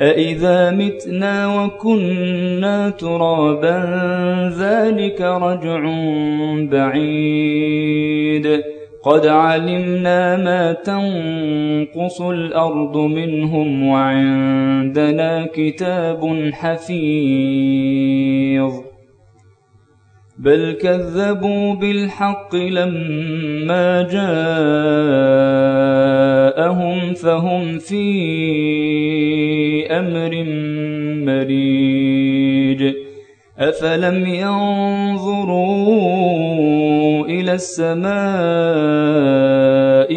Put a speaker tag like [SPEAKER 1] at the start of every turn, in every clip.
[SPEAKER 1] أَإِذَا مِتْنَا وَكُنَّا تُرَابًا ذَلِكَ رَجْعٌ بَعِيدٌ قَدْ عَلِمْنَا مَا تَنقُصُ الْأَرْضُ مِنْهُمْ وَعِندَنَا كِتَابٌ حَفِيظٌ بَلْ كَذَّبُوا بِالْحَقِّ لَمَّا جَاءَهُمْ فَهُمْ فِي بأمر مريج أفلم ينظروا إلى السماء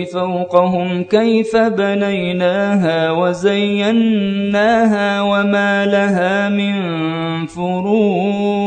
[SPEAKER 1] فوقهم كيف بنيناها وزيناها وما لها من فروج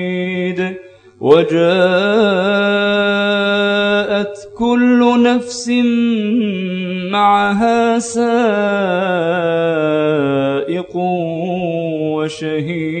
[SPEAKER 1] وجاءت كل نفس معها سائق وشهيد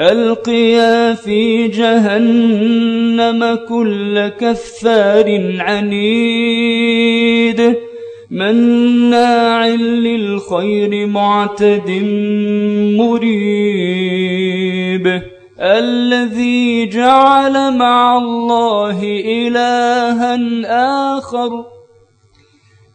[SPEAKER 1] القيا في جهنم كل كفار عنيد مناع للخير معتد مريب الذي جعل مع الله الها اخر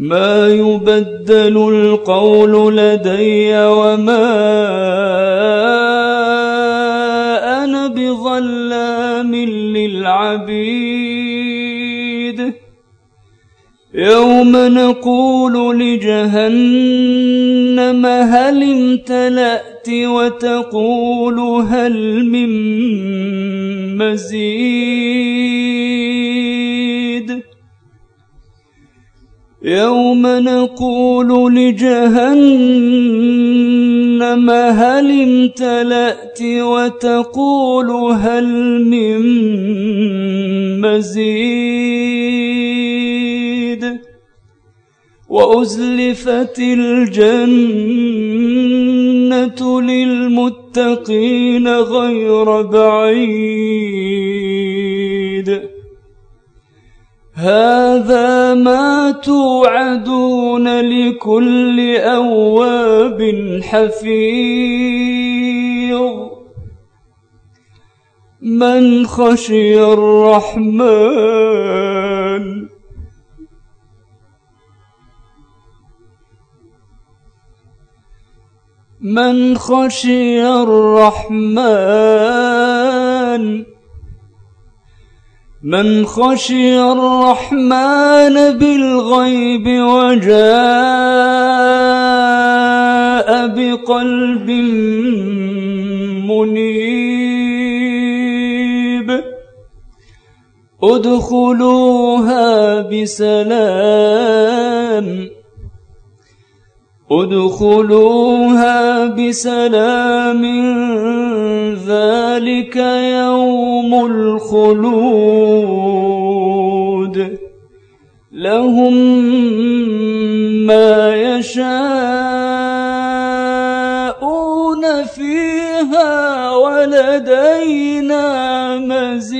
[SPEAKER 1] ما يبدل القول لدي وما أنا بظلام للعبيد يوم نقول لجهنم هل امتلأت وتقول هل من مزيد يوم نقول لجهنم هل امتلأت وتقول هل من مزيد وأزلفت الجنة للمتقين غير بعيد هذا ما توعدون لكل أواب حفيظ من خشي الرحمن من خشي الرحمن من خشي الرحمن بالغيب وجاء بقلب منيب ادخلوها بسلام ادخلوها بسلام ذلك يوم الخلود لهم ما يشاءون فيها ولدينا مزيد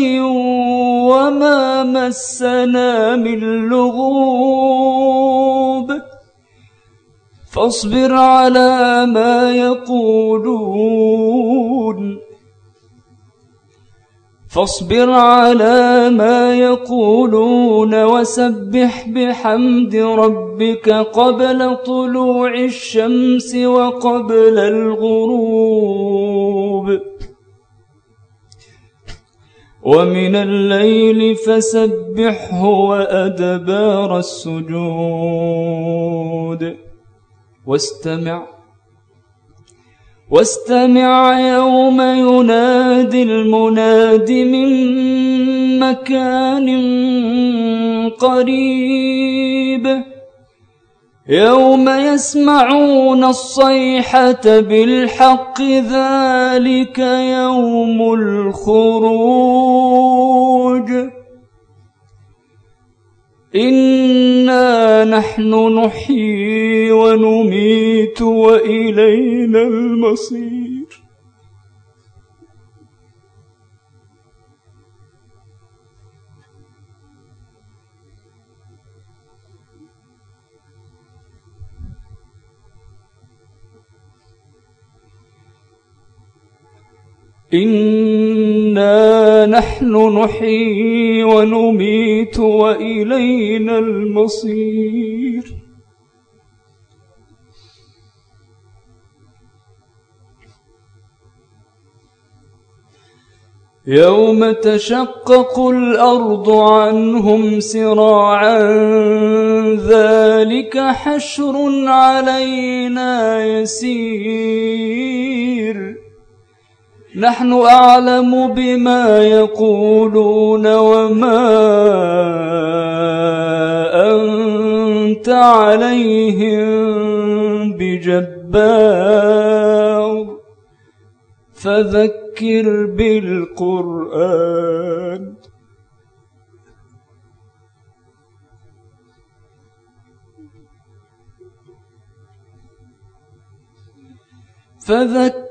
[SPEAKER 1] مسنا من لغوب فاصبر على ما يقولون فاصبر على ما يقولون وسبح بحمد ربك قبل طلوع الشمس وقبل الغروب ومن الليل فسبحه وأدبار السجود واستمع واستمع يوم ينادي المناد من مكان قريب يوم يسمعون الصيحة بالحق ذلك يوم الخروج إنا نحن نحيي ونميت وإلينا المصير إنا نحن نحيي ونميت وإلينا المصير يوم تشقق الأرض عنهم سراعا ذلك حشر علينا يسير نحن أعلم بما يقولون وما أنت عليهم بجبار فذكر بالقرآن فذكر